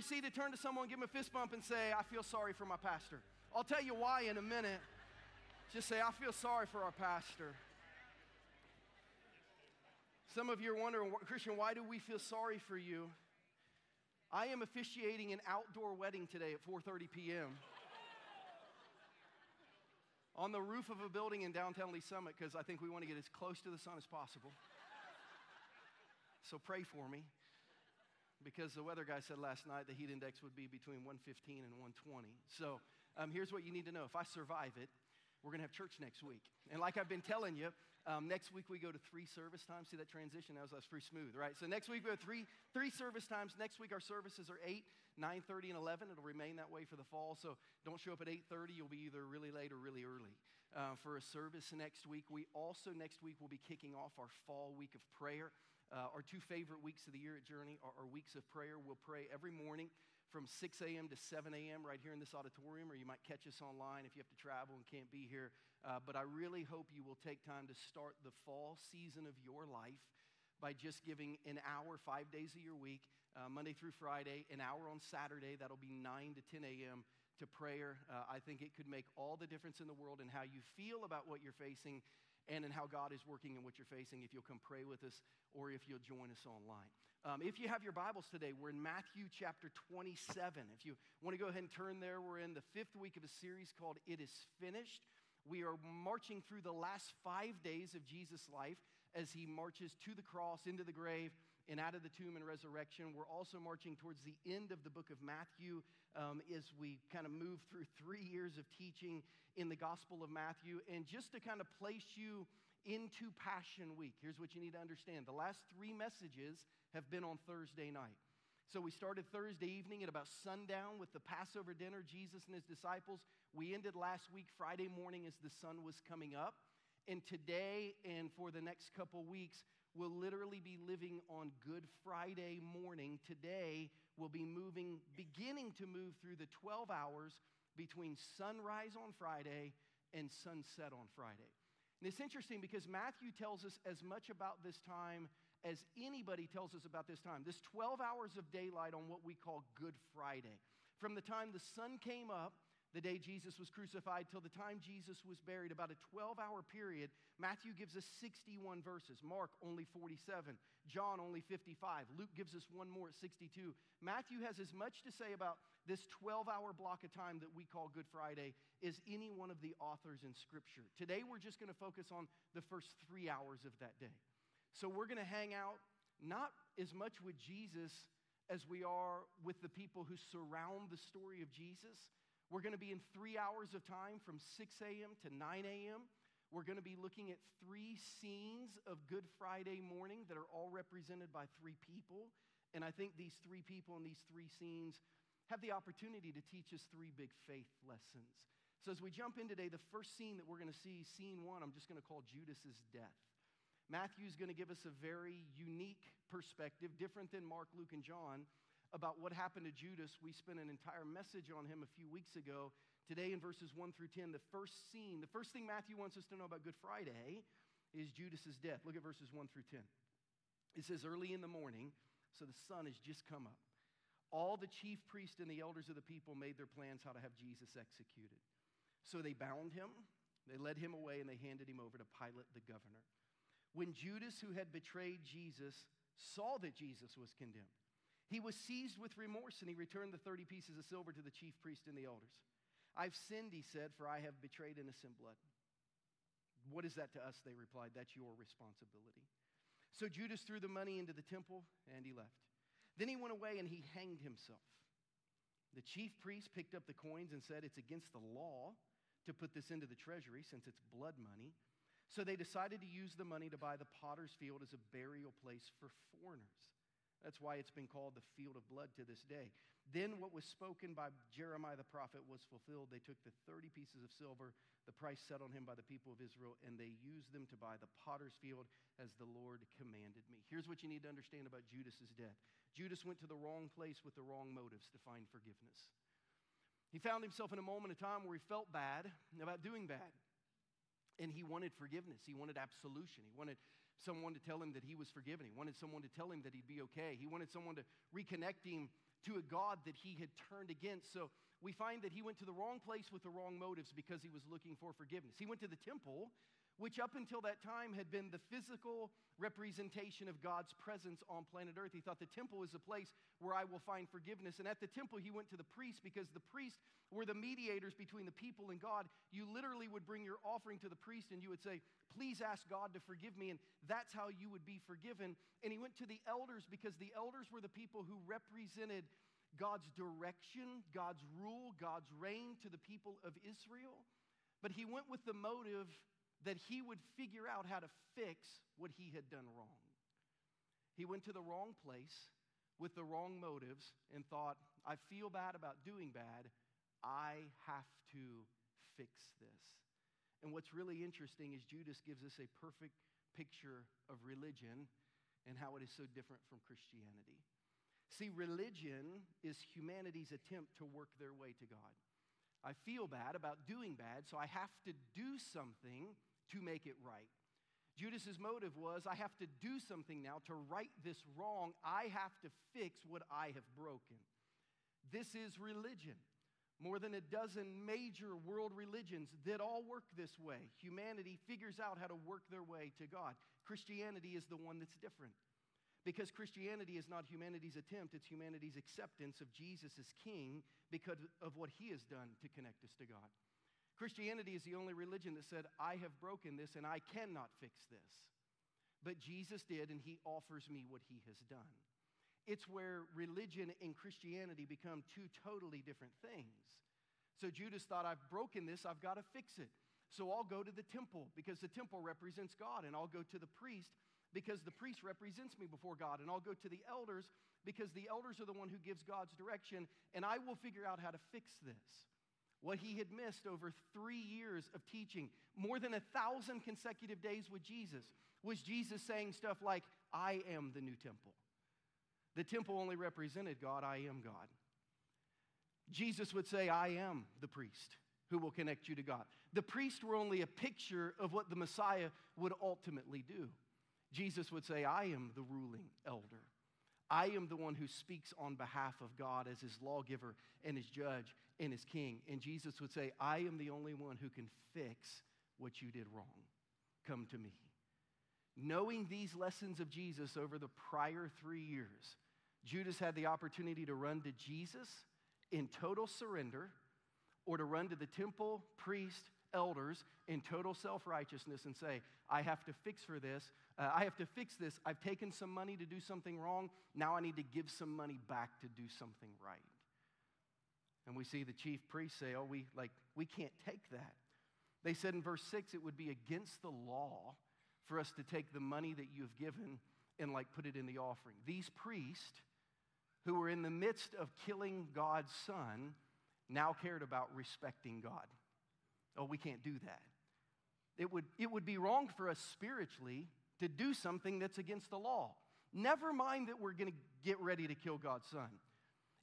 you're seated, turn to someone, give them a fist bump, and say, I feel sorry for my pastor. I'll tell you why in a minute. Just say, I feel sorry for our pastor. Some of you are wondering, Christian, why do we feel sorry for you? I am officiating an outdoor wedding today at 4:30 p.m. on the roof of a building in downtown Lee Summit because I think we want to get as close to the sun as possible. So pray for me because the weather guy said last night the heat index would be between 115 and 120. So um, here's what you need to know if I survive it, we're going to have church next week. And like I've been telling you, um, next week we go to three service times. See that transition? That was, that was pretty smooth, right? So next week we have three, three service times. Next week our services are 8, 9.30, and 11. It'll remain that way for the fall. So don't show up at 8.30. You'll be either really late or really early uh, for a service next week. We also next week will be kicking off our fall week of prayer. Uh, our two favorite weeks of the year at Journey are, are weeks of prayer. We'll pray every morning from 6 a.m. to 7 a.m. right here in this auditorium, or you might catch us online if you have to travel and can't be here. Uh, but I really hope you will take time to start the fall season of your life by just giving an hour five days of your week, uh, Monday through Friday, an hour on Saturday. That'll be 9 to 10 a.m. to prayer. Uh, I think it could make all the difference in the world in how you feel about what you're facing and in how God is working in what you're facing if you'll come pray with us or if you'll join us online. Um, if you have your Bibles today, we're in Matthew chapter 27. If you want to go ahead and turn there, we're in the fifth week of a series called It Is Finished. We are marching through the last five days of Jesus' life as he marches to the cross, into the grave, and out of the tomb and resurrection. We're also marching towards the end of the book of Matthew um, as we kind of move through three years of teaching in the Gospel of Matthew. And just to kind of place you into Passion Week, here's what you need to understand the last three messages have been on Thursday night. So we started Thursday evening at about sundown with the Passover dinner, Jesus and his disciples. We ended last week, Friday morning, as the sun was coming up. And today and for the next couple weeks, we'll literally be living on Good Friday morning. Today, we'll be moving, beginning to move through the 12 hours between sunrise on Friday and sunset on Friday. And it's interesting because Matthew tells us as much about this time as anybody tells us about this time. This 12 hours of daylight on what we call Good Friday. From the time the sun came up the day Jesus was crucified till the time Jesus was buried, about a 12 hour period, Matthew gives us 61 verses. Mark only 47. John only 55. Luke gives us one more at 62. Matthew has as much to say about this 12 hour block of time that we call Good Friday as any one of the authors in Scripture. Today, we're just going to focus on the first three hours of that day. So we're going to hang out not as much with Jesus as we are with the people who surround the story of Jesus we're going to be in three hours of time from 6 a.m. to 9 a.m. We're going to be looking at three scenes of Good Friday morning that are all represented by three people. And I think these three people and these three scenes have the opportunity to teach us three big faith lessons. So as we jump in today, the first scene that we're going to see, scene one, I'm just going to call Judas's death. Matthew's going to give us a very unique perspective, different than Mark, Luke, and John about what happened to Judas. We spent an entire message on him a few weeks ago. Today, in verses 1 through 10, the first scene, the first thing Matthew wants us to know about Good Friday is Judas's death. Look at verses 1 through 10. It says, Early in the morning, so the sun has just come up, all the chief priests and the elders of the people made their plans how to have Jesus executed. So they bound him, they led him away, and they handed him over to Pilate the governor. When Judas, who had betrayed Jesus, saw that Jesus was condemned, he was seized with remorse and he returned the 30 pieces of silver to the chief priest and the elders. I've sinned, he said, for I have betrayed innocent blood. What is that to us? They replied, That's your responsibility. So Judas threw the money into the temple and he left. Then he went away and he hanged himself. The chief priest picked up the coins and said, It's against the law to put this into the treasury since it's blood money. So they decided to use the money to buy the potter's field as a burial place for foreigners. That's why it's been called the field of blood to this day. Then what was spoken by Jeremiah the prophet was fulfilled. They took the 30 pieces of silver, the price set on him by the people of Israel, and they used them to buy the potter's field as the Lord commanded me. Here's what you need to understand about Judas's death Judas went to the wrong place with the wrong motives to find forgiveness. He found himself in a moment of time where he felt bad about doing bad. And he wanted forgiveness. He wanted absolution. He wanted someone to tell him that he was forgiven. He wanted someone to tell him that he'd be okay. He wanted someone to reconnect him to a God that he had turned against. So we find that he went to the wrong place with the wrong motives because he was looking for forgiveness. He went to the temple which up until that time had been the physical representation of God's presence on planet Earth. He thought the temple is a place where I will find forgiveness. And at the temple, he went to the priest because the priests were the mediators between the people and God. You literally would bring your offering to the priest and you would say, Please ask God to forgive me. And that's how you would be forgiven. And he went to the elders because the elders were the people who represented God's direction, God's rule, God's reign to the people of Israel. But he went with the motive that he would figure out how to fix what he had done wrong. He went to the wrong place with the wrong motives and thought, I feel bad about doing bad. I have to fix this. And what's really interesting is Judas gives us a perfect picture of religion and how it is so different from Christianity. See, religion is humanity's attempt to work their way to God. I feel bad about doing bad, so I have to do something to make it right. Judas's motive was I have to do something now to right this wrong. I have to fix what I have broken. This is religion. More than a dozen major world religions that all work this way. Humanity figures out how to work their way to God. Christianity is the one that's different. Because Christianity is not humanity's attempt, it's humanity's acceptance of Jesus as king because of what he has done to connect us to God. Christianity is the only religion that said, I have broken this and I cannot fix this. But Jesus did, and he offers me what he has done. It's where religion and Christianity become two totally different things. So Judas thought, I've broken this, I've got to fix it. So I'll go to the temple because the temple represents God, and I'll go to the priest because the priest represents me before God, and I'll go to the elders because the elders are the one who gives God's direction, and I will figure out how to fix this what he had missed over three years of teaching, more than a thousand consecutive days with Jesus, was Jesus saying stuff like, I am the new temple. The temple only represented God, I am God. Jesus would say, I am the priest who will connect you to God. The priests were only a picture of what the Messiah would ultimately do. Jesus would say, I am the ruling elder. I am the one who speaks on behalf of God as his lawgiver and his judge and his king. And Jesus would say, I am the only one who can fix what you did wrong. Come to me. Knowing these lessons of Jesus over the prior three years, Judas had the opportunity to run to Jesus in total surrender or to run to the temple, priest, elders in total self righteousness and say, I have to fix for this. Uh, I have to fix this. I've taken some money to do something wrong. Now I need to give some money back to do something right. And we see the chief priest say, Oh, we like we can't take that. They said in verse 6 it would be against the law for us to take the money that you have given and like put it in the offering. These priests who were in the midst of killing God's son now cared about respecting God. Oh, we can't do that. It would, it would be wrong for us spiritually to do something that's against the law. Never mind that we're going to get ready to kill God's son.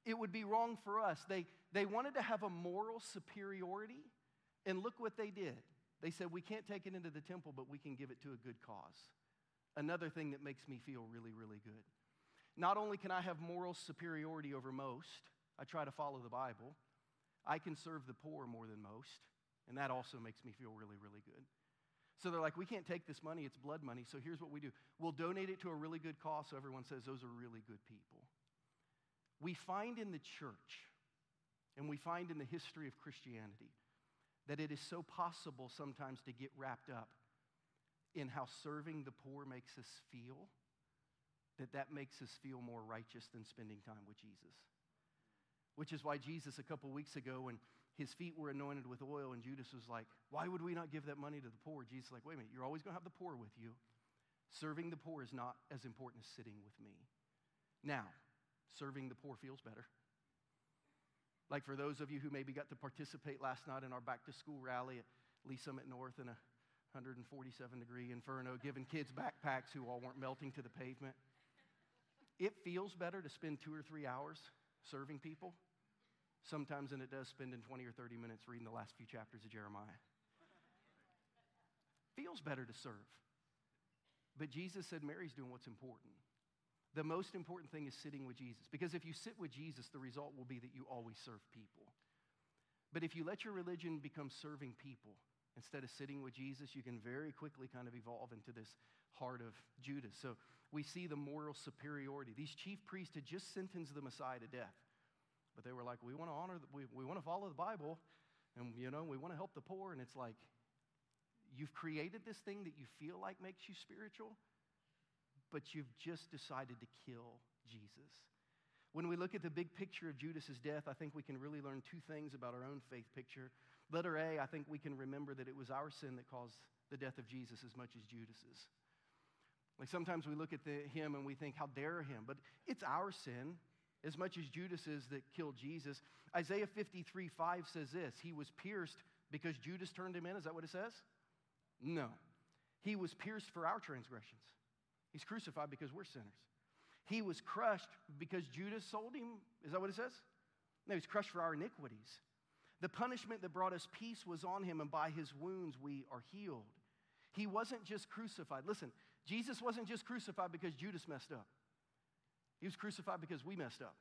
It would be wrong for us. They, they wanted to have a moral superiority, and look what they did. They said, We can't take it into the temple, but we can give it to a good cause. Another thing that makes me feel really, really good. Not only can I have moral superiority over most, I try to follow the Bible, I can serve the poor more than most. And that also makes me feel really, really good. So they're like, we can't take this money, it's blood money. So here's what we do we'll donate it to a really good cause so everyone says those are really good people. We find in the church, and we find in the history of Christianity, that it is so possible sometimes to get wrapped up in how serving the poor makes us feel, that that makes us feel more righteous than spending time with Jesus. Which is why Jesus, a couple weeks ago, when his feet were anointed with oil, and Judas was like, Why would we not give that money to the poor? Jesus like, Wait a minute, you're always going to have the poor with you. Serving the poor is not as important as sitting with me. Now, serving the poor feels better. Like for those of you who maybe got to participate last night in our back to school rally at Lee Summit North in a 147 degree inferno, giving kids backpacks who all weren't melting to the pavement. It feels better to spend two or three hours serving people sometimes than it does spending 20 or 30 minutes reading the last few chapters of Jeremiah. Feels better to serve. But Jesus said Mary's doing what's important. The most important thing is sitting with Jesus. Because if you sit with Jesus, the result will be that you always serve people. But if you let your religion become serving people instead of sitting with Jesus, you can very quickly kind of evolve into this heart of Judas. So we see the moral superiority. These chief priests had just sentenced the Messiah to death. But they were like, we want to honor, the, we, we want to follow the Bible, and, you know, we want to help the poor. And it's like, you've created this thing that you feel like makes you spiritual, but you've just decided to kill Jesus. When we look at the big picture of Judas's death, I think we can really learn two things about our own faith picture. Letter A, I think we can remember that it was our sin that caused the death of Jesus as much as Judas's. Like sometimes we look at the, him and we think, how dare him? But it's our sin as much as Judas's that killed Jesus. Isaiah 53 5 says this He was pierced because Judas turned him in. Is that what it says? No. He was pierced for our transgressions. He's crucified because we're sinners. He was crushed because Judas sold him. Is that what it says? No, he's crushed for our iniquities. The punishment that brought us peace was on him, and by his wounds we are healed. He wasn't just crucified. Listen, Jesus wasn't just crucified because Judas messed up. He was crucified because we messed up.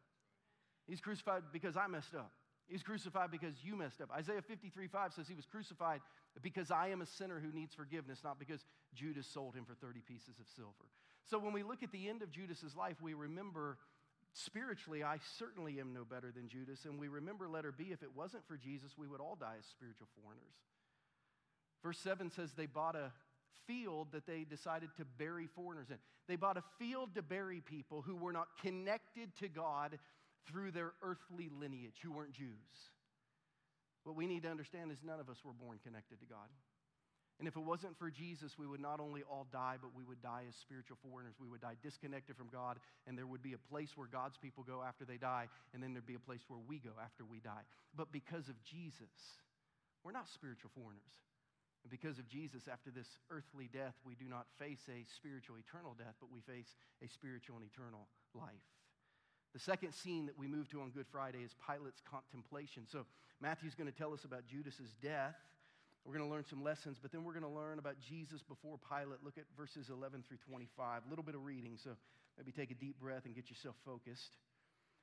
He's crucified because I messed up. He's crucified because you messed up. Isaiah 53 5 says he was crucified because I am a sinner who needs forgiveness, not because Judas sold him for 30 pieces of silver. So when we look at the end of Judas's life, we remember spiritually, I certainly am no better than Judas. And we remember, letter B, if it wasn't for Jesus, we would all die as spiritual foreigners. Verse 7 says they bought a field that they decided to bury foreigners in. They bought a field to bury people who were not connected to God through their earthly lineage, who weren't Jews. What we need to understand is none of us were born connected to God. And if it wasn't for Jesus, we would not only all die, but we would die as spiritual foreigners. We would die disconnected from God, and there would be a place where God's people go after they die, and then there'd be a place where we go after we die. But because of Jesus, we're not spiritual foreigners. And because of Jesus, after this earthly death, we do not face a spiritual eternal death, but we face a spiritual and eternal life. The second scene that we move to on Good Friday is Pilate's contemplation. So Matthew's going to tell us about Judas's death. We're going to learn some lessons, but then we're going to learn about Jesus before Pilate. Look at verses 11 through 25. A little bit of reading, so maybe take a deep breath and get yourself focused.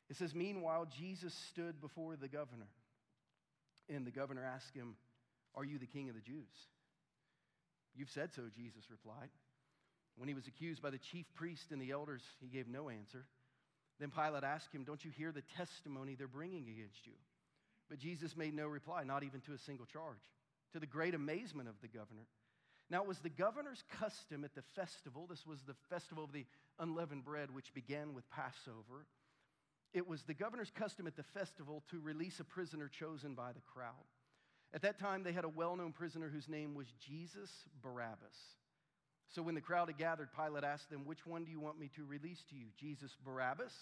It says, Meanwhile, Jesus stood before the governor, and the governor asked him, Are you the king of the Jews? You've said so, Jesus replied. When he was accused by the chief priest and the elders, he gave no answer. Then Pilate asked him, Don't you hear the testimony they're bringing against you? But Jesus made no reply, not even to a single charge, to the great amazement of the governor. Now, it was the governor's custom at the festival, this was the festival of the unleavened bread, which began with Passover. It was the governor's custom at the festival to release a prisoner chosen by the crowd. At that time, they had a well known prisoner whose name was Jesus Barabbas. So when the crowd had gathered, Pilate asked them, Which one do you want me to release to you, Jesus Barabbas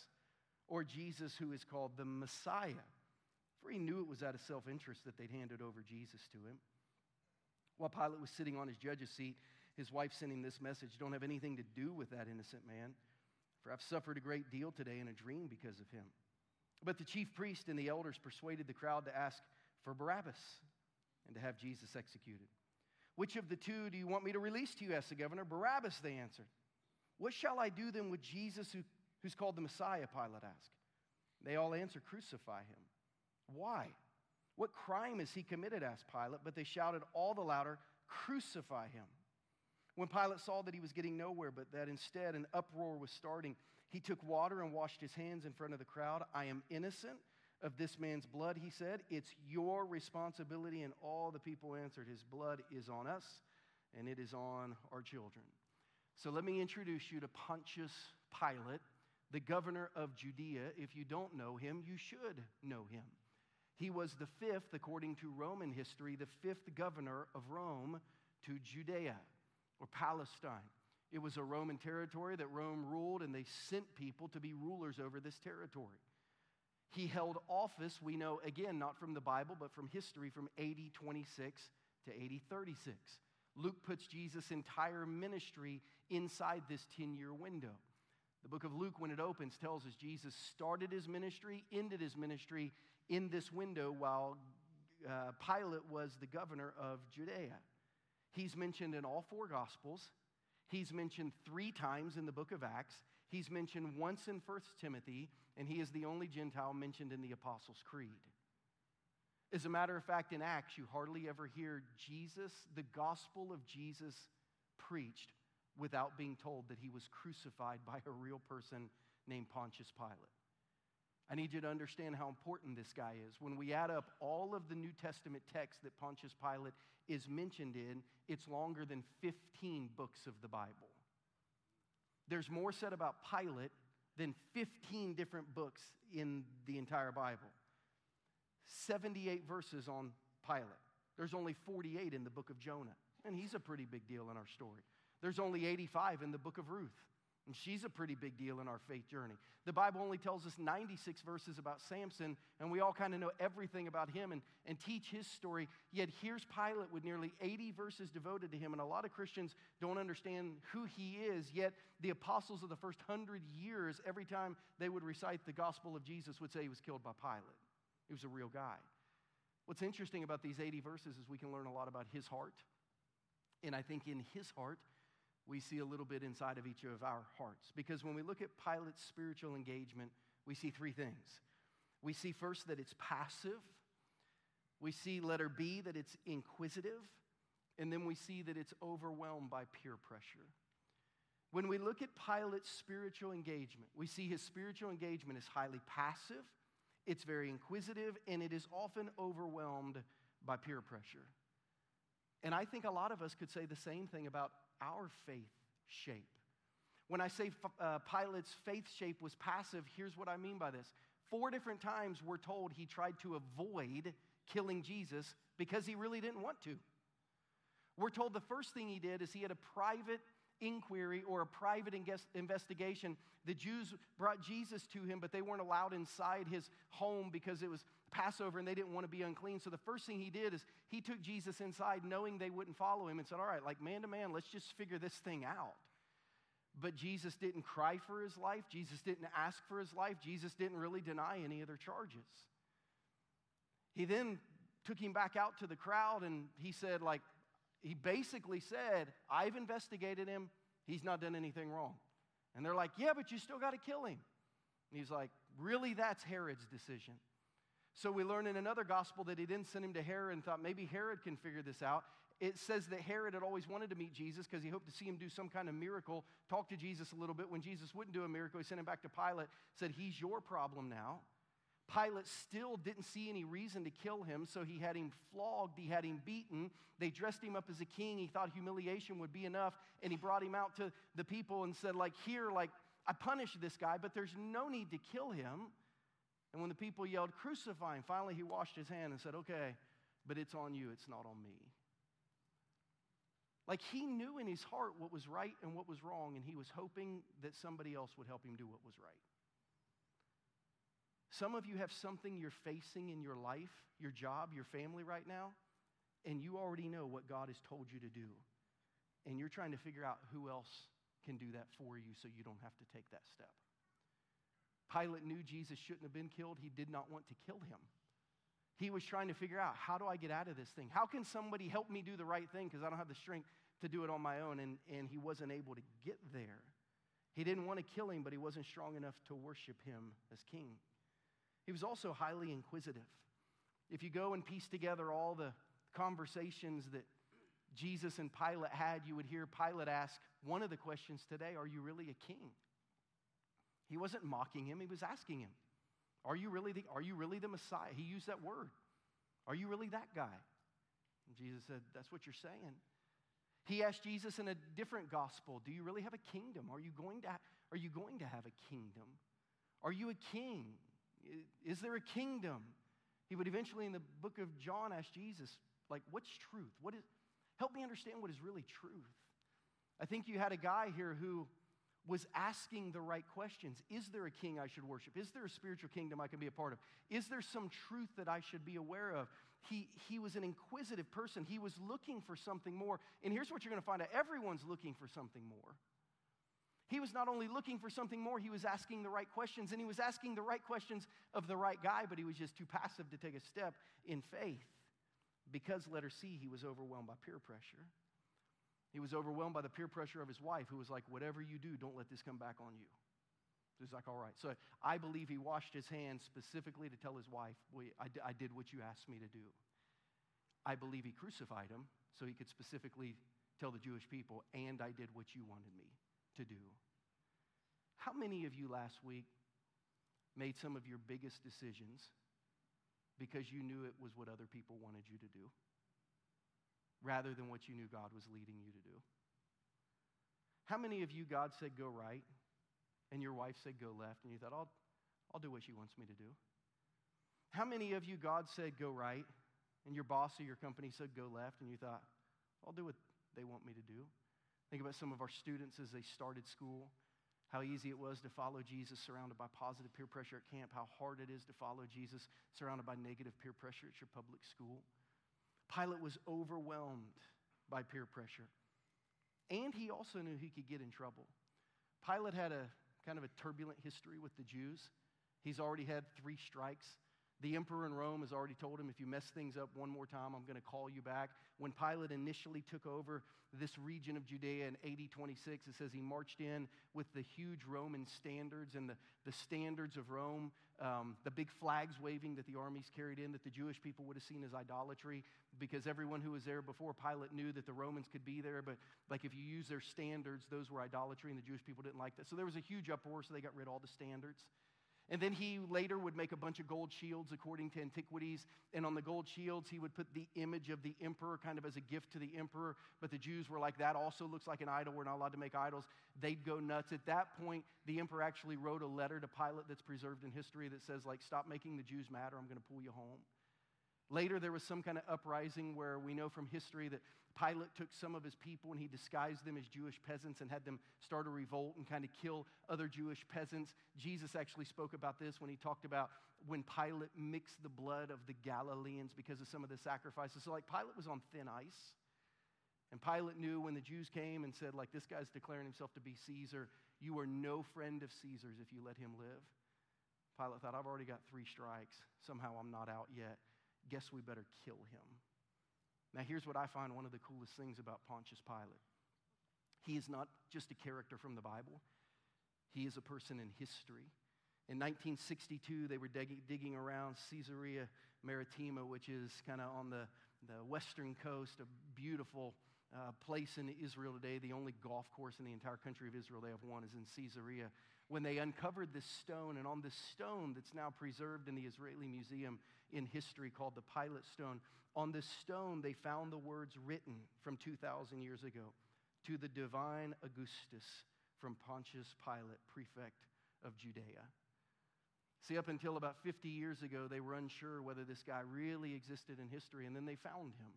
or Jesus who is called the Messiah? For he knew it was out of self interest that they'd handed over Jesus to him. While Pilate was sitting on his judge's seat, his wife sent him this message Don't have anything to do with that innocent man, for I've suffered a great deal today in a dream because of him. But the chief priest and the elders persuaded the crowd to ask for Barabbas and to have Jesus executed. Which of the two do you want me to release to you? asked the governor. Barabbas, they answered. What shall I do then with Jesus, who, who's called the Messiah? Pilate asked. They all answered, Crucify him. Why? What crime has he committed? asked Pilate. But they shouted all the louder, Crucify him. When Pilate saw that he was getting nowhere, but that instead an uproar was starting, he took water and washed his hands in front of the crowd. I am innocent of this man's blood, he said. It's your responsibility. And all the people answered, His blood is on us and it is on our children. So let me introduce you to Pontius Pilate, the governor of Judea. If you don't know him, you should know him. He was the fifth, according to Roman history, the fifth governor of Rome to Judea or Palestine. It was a Roman territory that Rome ruled, and they sent people to be rulers over this territory. He held office, we know again, not from the Bible, but from history, from AD 26 to AD 36. Luke puts Jesus' entire ministry inside this 10 year window. The book of Luke, when it opens, tells us Jesus started his ministry, ended his ministry in this window while uh, Pilate was the governor of Judea. He's mentioned in all four Gospels. He's mentioned three times in the book of Acts. He's mentioned once in 1 Timothy, and he is the only Gentile mentioned in the Apostles' Creed. As a matter of fact, in Acts, you hardly ever hear Jesus, the gospel of Jesus, preached without being told that he was crucified by a real person named Pontius Pilate. I need you to understand how important this guy is. When we add up all of the New Testament texts that Pontius Pilate is mentioned in, it's longer than 15 books of the Bible. There's more said about Pilate than 15 different books in the entire Bible. 78 verses on Pilate. There's only 48 in the book of Jonah, and he's a pretty big deal in our story. There's only 85 in the book of Ruth. And she's a pretty big deal in our faith journey. The Bible only tells us 96 verses about Samson, and we all kind of know everything about him and, and teach his story. Yet here's Pilate with nearly 80 verses devoted to him, and a lot of Christians don't understand who he is. Yet the apostles of the first hundred years, every time they would recite the gospel of Jesus, would say he was killed by Pilate. He was a real guy. What's interesting about these 80 verses is we can learn a lot about his heart. And I think in his heart, we see a little bit inside of each of our hearts. Because when we look at Pilate's spiritual engagement, we see three things. We see first that it's passive, we see letter B that it's inquisitive, and then we see that it's overwhelmed by peer pressure. When we look at Pilate's spiritual engagement, we see his spiritual engagement is highly passive, it's very inquisitive, and it is often overwhelmed by peer pressure. And I think a lot of us could say the same thing about our faith shape. When I say uh, Pilate's faith shape was passive, here's what I mean by this. Four different times we're told he tried to avoid killing Jesus because he really didn't want to. We're told the first thing he did is he had a private inquiry or a private investigation. The Jews brought Jesus to him, but they weren't allowed inside his home because it was Passover and they didn't want to be unclean. So the first thing he did is he took Jesus inside knowing they wouldn't follow him and said, All right, like man to man, let's just figure this thing out. But Jesus didn't cry for his life. Jesus didn't ask for his life. Jesus didn't really deny any other charges. He then took him back out to the crowd and he said, like, he basically said, I've investigated him. He's not done anything wrong. And they're like, Yeah, but you still got to kill him. And he's like, Really? That's Herod's decision. So we learn in another gospel that he didn't send him to Herod and thought maybe Herod can figure this out. It says that Herod had always wanted to meet Jesus because he hoped to see him do some kind of miracle, talk to Jesus a little bit. When Jesus wouldn't do a miracle, he sent him back to Pilate, said, He's your problem now. Pilate still didn't see any reason to kill him, so he had him flogged, he had him beaten. They dressed him up as a king. He thought humiliation would be enough, and he brought him out to the people and said, like, here, like, I punished this guy, but there's no need to kill him. And when the people yelled, Crucify him, finally he washed his hand and said, Okay, but it's on you, it's not on me. Like he knew in his heart what was right and what was wrong, and he was hoping that somebody else would help him do what was right. Some of you have something you're facing in your life, your job, your family right now, and you already know what God has told you to do. And you're trying to figure out who else can do that for you so you don't have to take that step. Pilate knew Jesus shouldn't have been killed. He did not want to kill him. He was trying to figure out how do I get out of this thing? How can somebody help me do the right thing? Because I don't have the strength to do it on my own. And, and he wasn't able to get there. He didn't want to kill him, but he wasn't strong enough to worship him as king. He was also highly inquisitive. If you go and piece together all the conversations that Jesus and Pilate had, you would hear Pilate ask one of the questions today Are you really a king? He wasn't mocking him, he was asking him, Are you really the, are you really the Messiah? He used that word. Are you really that guy? And Jesus said, That's what you're saying. He asked Jesus in a different gospel, Do you really have a kingdom? Are you going to, are you going to have a kingdom? Are you a king? Is there a kingdom? He would eventually, in the book of John, ask Jesus, like, what's truth? What is, help me understand what is really truth. I think you had a guy here who was asking the right questions. Is there a king I should worship? Is there a spiritual kingdom I can be a part of? Is there some truth that I should be aware of? He, he was an inquisitive person. He was looking for something more. And here's what you're going to find out everyone's looking for something more. He was not only looking for something more, he was asking the right questions. And he was asking the right questions of the right guy, but he was just too passive to take a step in faith. Because, letter C, he was overwhelmed by peer pressure. He was overwhelmed by the peer pressure of his wife, who was like, Whatever you do, don't let this come back on you. Is like, all right? So I believe he washed his hands specifically to tell his wife, I did what you asked me to do. I believe he crucified him so he could specifically tell the Jewish people, and I did what you wanted me to do. How many of you last week made some of your biggest decisions because you knew it was what other people wanted you to do rather than what you knew God was leading you to do? How many of you God said go right and your wife said go left and you thought, I'll, I'll do what she wants me to do? How many of you God said go right and your boss or your company said go left and you thought, I'll do what they want me to do? Think about some of our students as they started school how easy it was to follow Jesus surrounded by positive peer pressure at camp, how hard it is to follow Jesus surrounded by negative peer pressure at your public school. Pilate was overwhelmed by peer pressure. And he also knew he could get in trouble. Pilate had a kind of a turbulent history with the Jews. He's already had three strikes the emperor in Rome has already told him, if you mess things up one more time, I'm going to call you back. When Pilate initially took over this region of Judea in AD 26, it says he marched in with the huge Roman standards and the, the standards of Rome, um, the big flags waving that the armies carried in that the Jewish people would have seen as idolatry because everyone who was there before Pilate knew that the Romans could be there. But like if you use their standards, those were idolatry and the Jewish people didn't like that. So there was a huge uproar, so they got rid of all the standards. And then he later would make a bunch of gold shields according to antiquities. And on the gold shields, he would put the image of the emperor kind of as a gift to the emperor. But the Jews were like, that also looks like an idol. We're not allowed to make idols. They'd go nuts. At that point, the emperor actually wrote a letter to Pilate that's preserved in history that says, like, stop making the Jews mad or I'm going to pull you home. Later, there was some kind of uprising where we know from history that Pilate took some of his people and he disguised them as Jewish peasants and had them start a revolt and kind of kill other Jewish peasants. Jesus actually spoke about this when he talked about when Pilate mixed the blood of the Galileans because of some of the sacrifices. So, like, Pilate was on thin ice. And Pilate knew when the Jews came and said, like, this guy's declaring himself to be Caesar, you are no friend of Caesar's if you let him live. Pilate thought, I've already got three strikes. Somehow I'm not out yet guess we better kill him. Now, here's what I find one of the coolest things about Pontius Pilate he is not just a character from the Bible, he is a person in history. In 1962, they were digging, digging around Caesarea Maritima, which is kind of on the, the western coast, a beautiful uh, place in Israel today. The only golf course in the entire country of Israel they have one is in Caesarea. When they uncovered this stone, and on this stone that's now preserved in the Israeli Museum in history called the Pilate Stone, on this stone they found the words written from 2,000 years ago to the divine Augustus from Pontius Pilate, prefect of Judea. See, up until about 50 years ago, they were unsure whether this guy really existed in history, and then they found him.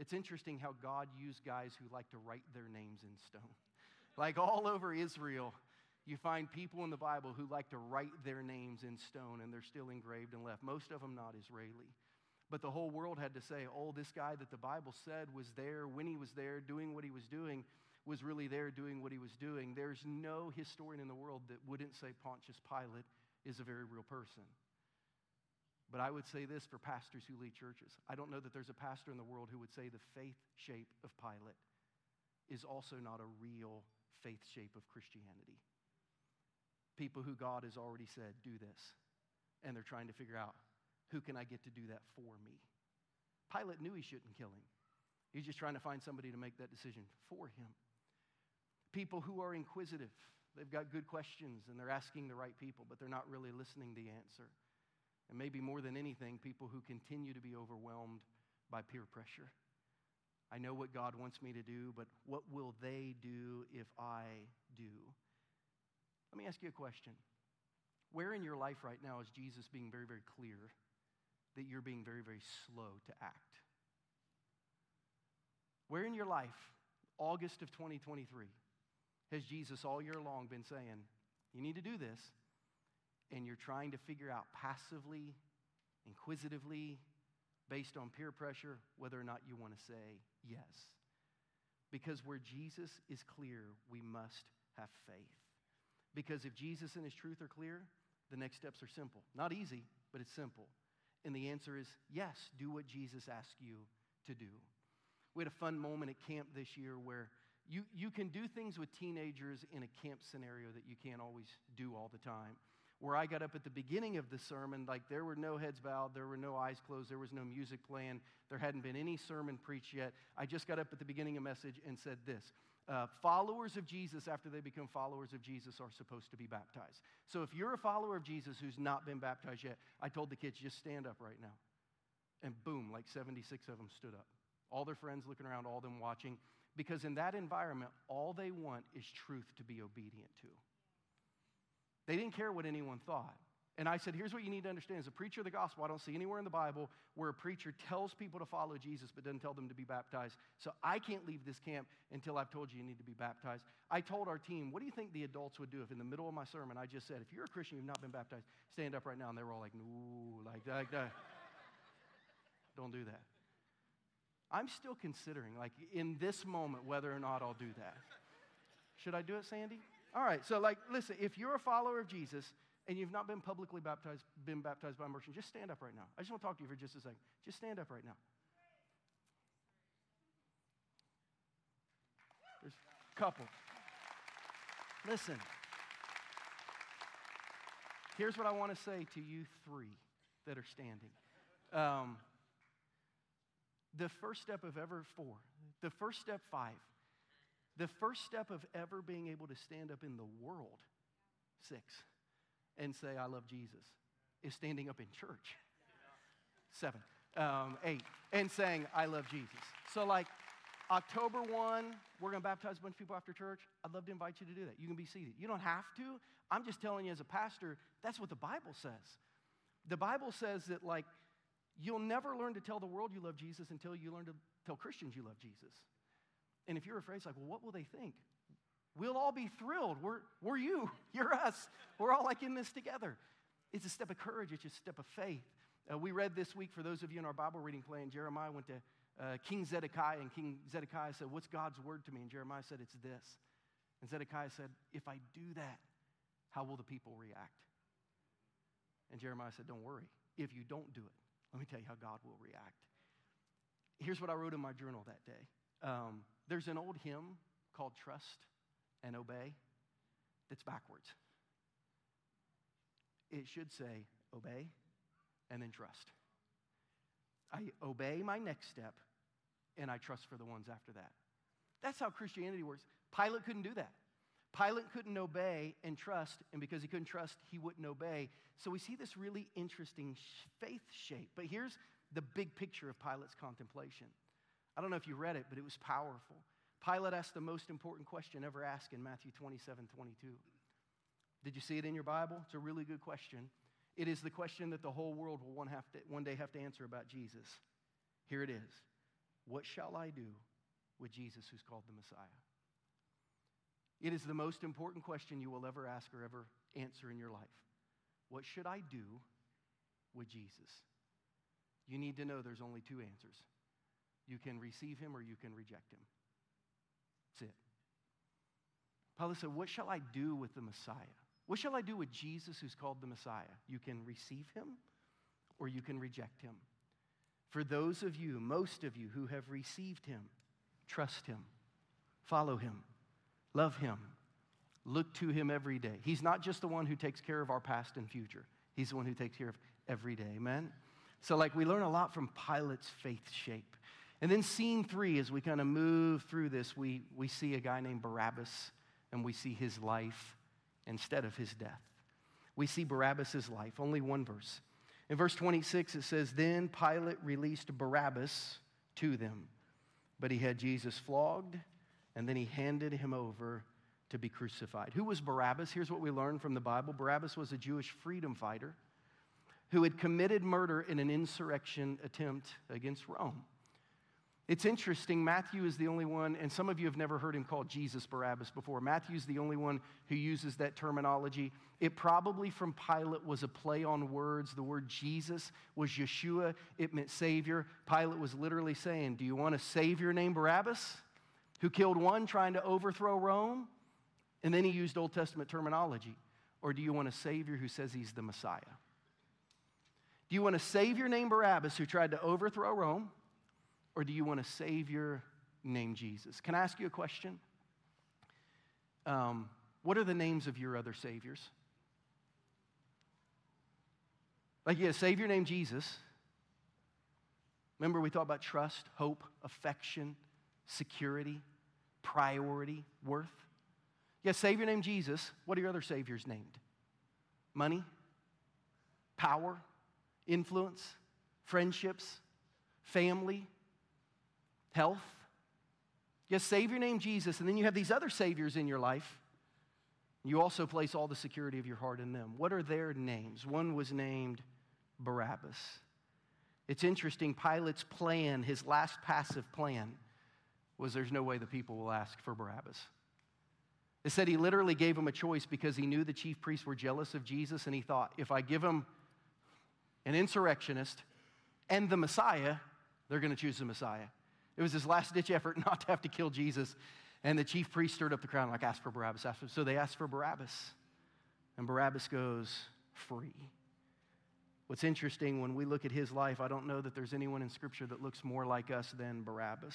It's interesting how God used guys who like to write their names in stone. Like all over Israel, you find people in the Bible who like to write their names in stone and they're still engraved and left. Most of them not Israeli. But the whole world had to say, oh, this guy that the Bible said was there when he was there doing what he was doing was really there doing what he was doing. There's no historian in the world that wouldn't say Pontius Pilate is a very real person. But I would say this for pastors who lead churches. I don't know that there's a pastor in the world who would say the faith shape of Pilate is also not a real faith shape of Christianity. People who God has already said, do this. And they're trying to figure out, who can I get to do that for me? Pilate knew he shouldn't kill him. He's just trying to find somebody to make that decision for him. People who are inquisitive, they've got good questions and they're asking the right people, but they're not really listening to the answer. And maybe more than anything, people who continue to be overwhelmed by peer pressure. I know what God wants me to do, but what will they do if I do? Let me ask you a question. Where in your life right now is Jesus being very, very clear that you're being very, very slow to act? Where in your life, August of 2023, has Jesus all year long been saying, You need to do this, and you're trying to figure out passively, inquisitively, based on peer pressure, whether or not you want to say yes. Because where Jesus is clear, we must have faith. Because if Jesus and his truth are clear, the next steps are simple. Not easy, but it's simple. And the answer is yes, do what Jesus asked you to do. We had a fun moment at camp this year where You, you can do things with teenagers in a camp scenario that you can't always do all the time. Where I got up at the beginning of the sermon, like there were no heads bowed, there were no eyes closed, there was no music playing, there hadn't been any sermon preached yet. I just got up at the beginning of message and said this uh, followers of Jesus, after they become followers of Jesus, are supposed to be baptized. So if you're a follower of Jesus who's not been baptized yet, I told the kids, just stand up right now. And boom, like 76 of them stood up. All their friends looking around, all them watching. Because in that environment, all they want is truth to be obedient to. They didn't care what anyone thought. And I said, here's what you need to understand. As a preacher of the gospel, I don't see anywhere in the Bible where a preacher tells people to follow Jesus but doesn't tell them to be baptized. So I can't leave this camp until I've told you you need to be baptized. I told our team, what do you think the adults would do if in the middle of my sermon I just said, if you're a Christian, you've not been baptized, stand up right now. And they were all like, no, like, like that. Uh, don't do that. I'm still considering, like, in this moment, whether or not I'll do that. Should I do it, Sandy? All right, so, like, listen, if you're a follower of Jesus and you've not been publicly baptized, been baptized by immersion, just stand up right now. I just want to talk to you for just a second. Just stand up right now. There's a couple. Listen. Here's what I want to say to you three that are standing. Um, the first step of ever four, the first step five, the first step of ever being able to stand up in the world, six, and say, I love Jesus, is standing up in church. Seven, um, eight, and saying, I love Jesus. So, like, October 1, we're going to baptize a bunch of people after church. I'd love to invite you to do that. You can be seated. You don't have to. I'm just telling you as a pastor, that's what the Bible says. The Bible says that, like, You'll never learn to tell the world you love Jesus until you learn to tell Christians you love Jesus. And if you're afraid, it's like, well, what will they think? We'll all be thrilled. We're, we're you, you're us. We're all like in this together. It's a step of courage, it's a step of faith. Uh, we read this week, for those of you in our Bible reading plan, Jeremiah went to uh, King Zedekiah, and King Zedekiah said, What's God's word to me? And Jeremiah said, It's this. And Zedekiah said, If I do that, how will the people react? And Jeremiah said, Don't worry. If you don't do it, let me tell you how God will react. Here's what I wrote in my journal that day. Um, there's an old hymn called Trust and Obey that's backwards. It should say, Obey and then trust. I obey my next step and I trust for the ones after that. That's how Christianity works. Pilate couldn't do that. Pilate couldn't obey and trust, and because he couldn't trust, he wouldn't obey. So we see this really interesting faith shape. But here's the big picture of Pilate's contemplation. I don't know if you read it, but it was powerful. Pilate asked the most important question ever asked in Matthew 27 22. Did you see it in your Bible? It's a really good question. It is the question that the whole world will one, have to, one day have to answer about Jesus. Here it is What shall I do with Jesus who's called the Messiah? It is the most important question you will ever ask or ever answer in your life. What should I do with Jesus? You need to know there's only two answers. You can receive him or you can reject him. That's it. Pilate said, What shall I do with the Messiah? What shall I do with Jesus who's called the Messiah? You can receive him or you can reject him. For those of you, most of you who have received him, trust him, follow him Love him. Look to him every day. He's not just the one who takes care of our past and future, he's the one who takes care of every day. Amen? So, like, we learn a lot from Pilate's faith shape. And then, scene three, as we kind of move through this, we, we see a guy named Barabbas and we see his life instead of his death. We see Barabbas' life, only one verse. In verse 26, it says, Then Pilate released Barabbas to them, but he had Jesus flogged and then he handed him over to be crucified. Who was Barabbas? Here's what we learn from the Bible Barabbas was a Jewish freedom fighter who had committed murder in an insurrection attempt against Rome. It's interesting, Matthew is the only one, and some of you have never heard him called Jesus Barabbas before. Matthew's the only one who uses that terminology. It probably from Pilate was a play on words. The word Jesus was Yeshua, it meant Savior. Pilate was literally saying, Do you want a Savior named Barabbas? who killed one trying to overthrow Rome? And then he used Old Testament terminology. Or do you want a Savior who says he's the Messiah? Do you want a Savior named Barabbas who tried to overthrow Rome? Or do you want a Savior named Jesus? Can I ask you a question? um, what are the names of your other saviors? Like a savior named Jesus. Remember, we talked about trust, hope, affection, security, priority, worth. You savior named Jesus. What are your other saviors named? Money, power, influence, friendships, family, health. You Savior named Jesus, and then you have these other Saviors in your life. You also place all the security of your heart in them. What are their names? One was named Barabbas. It's interesting, Pilate's plan, his last passive plan, was there's no way the people will ask for Barabbas. It said he literally gave him a choice because he knew the chief priests were jealous of Jesus, and he thought, if I give him an insurrectionist and the Messiah, they're going to choose the Messiah. It was his last ditch effort not to have to kill Jesus. And the chief priest stirred up the crowd, like, ask for Barabbas. Ask for, so they asked for Barabbas. And Barabbas goes free. What's interesting when we look at his life, I don't know that there's anyone in Scripture that looks more like us than Barabbas.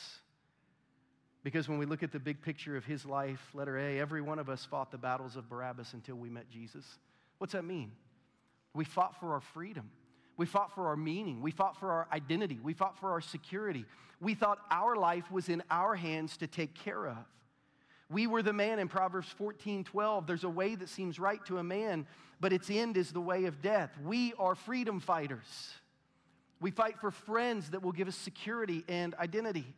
Because when we look at the big picture of his life, letter A, every one of us fought the battles of Barabbas until we met Jesus. What's that mean? We fought for our freedom. We fought for our meaning. We fought for our identity. We fought for our security. We thought our life was in our hands to take care of. We were the man in Proverbs 14 12. There's a way that seems right to a man, but its end is the way of death. We are freedom fighters. We fight for friends that will give us security and identity.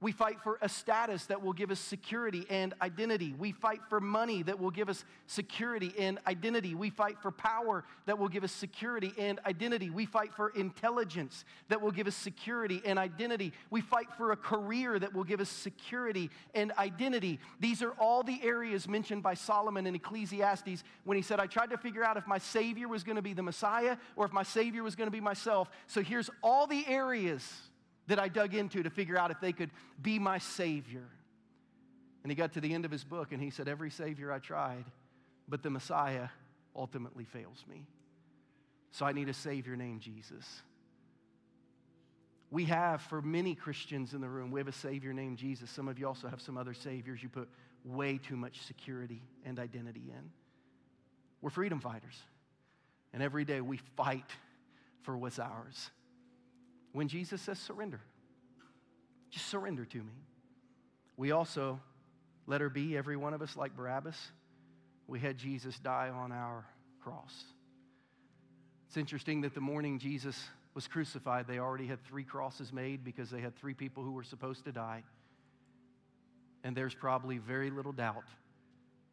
We fight for a status that will give us security and identity. We fight for money that will give us security and identity. We fight for power that will give us security and identity. We fight for intelligence that will give us security and identity. We fight for a career that will give us security and identity. These are all the areas mentioned by Solomon in Ecclesiastes when he said, I tried to figure out if my Savior was going to be the Messiah or if my Savior was going to be myself. So here's all the areas that I dug into to figure out if they could be my Savior. And he got to the end of his book and he said, Every Savior I tried, but the Messiah ultimately fails me. So I need a Savior named Jesus. We have, for many Christians in the room, we have a Savior named Jesus. Some of you also have some other Saviors you put way too much security and identity in. We're freedom fighters. And every day we fight for what's ours when Jesus says surrender. Just surrender to me. We also, let her be, every one of us, like Barabbas, we had Jesus die on our cross. It's interesting that the morning Jesus was crucified, they already had three crosses made because they had three people who were supposed to die. And there's probably very little doubt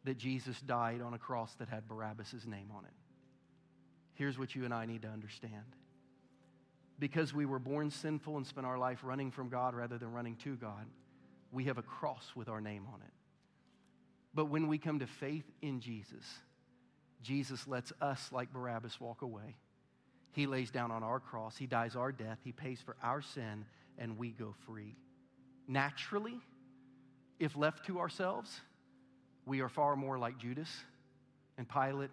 that Jesus died on a cross that had Barabbas' name on it. Here's what you and I need to understand because we were born sinful and spent our life running from God rather than running to God, we have a cross with our name on it. But when we come to faith in Jesus, Jesus lets us, like Barabbas, walk away. He lays down on our cross, He dies our death, He pays for our sin, and we go free. Naturally, if left to ourselves, we are far more like Judas and Pilate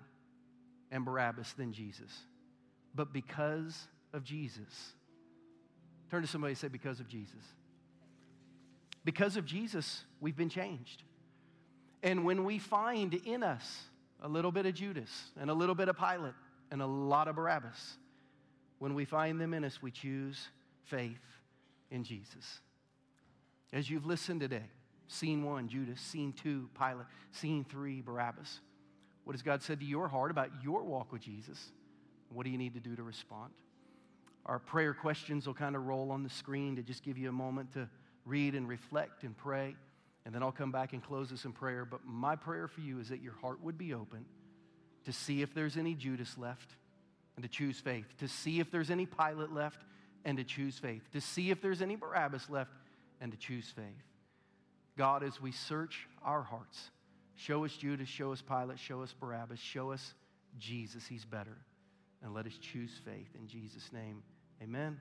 and Barabbas than Jesus. But because of Jesus. Turn to somebody and say, Because of Jesus. Because of Jesus, we've been changed. And when we find in us a little bit of Judas and a little bit of Pilate and a lot of Barabbas, when we find them in us, we choose faith in Jesus. As you've listened today, scene one, Judas, scene two, Pilate, scene three, Barabbas. What has God said to your heart about your walk with Jesus? What do you need to do to respond? Our prayer questions will kind of roll on the screen to just give you a moment to read and reflect and pray. And then I'll come back and close this in prayer. But my prayer for you is that your heart would be open to see if there's any Judas left and to choose faith, to see if there's any Pilate left and to choose faith, to see if there's any Barabbas left and to choose faith. God, as we search our hearts, show us Judas, show us Pilate, show us Barabbas, show us Jesus. He's better. And let us choose faith in Jesus' name. Amen.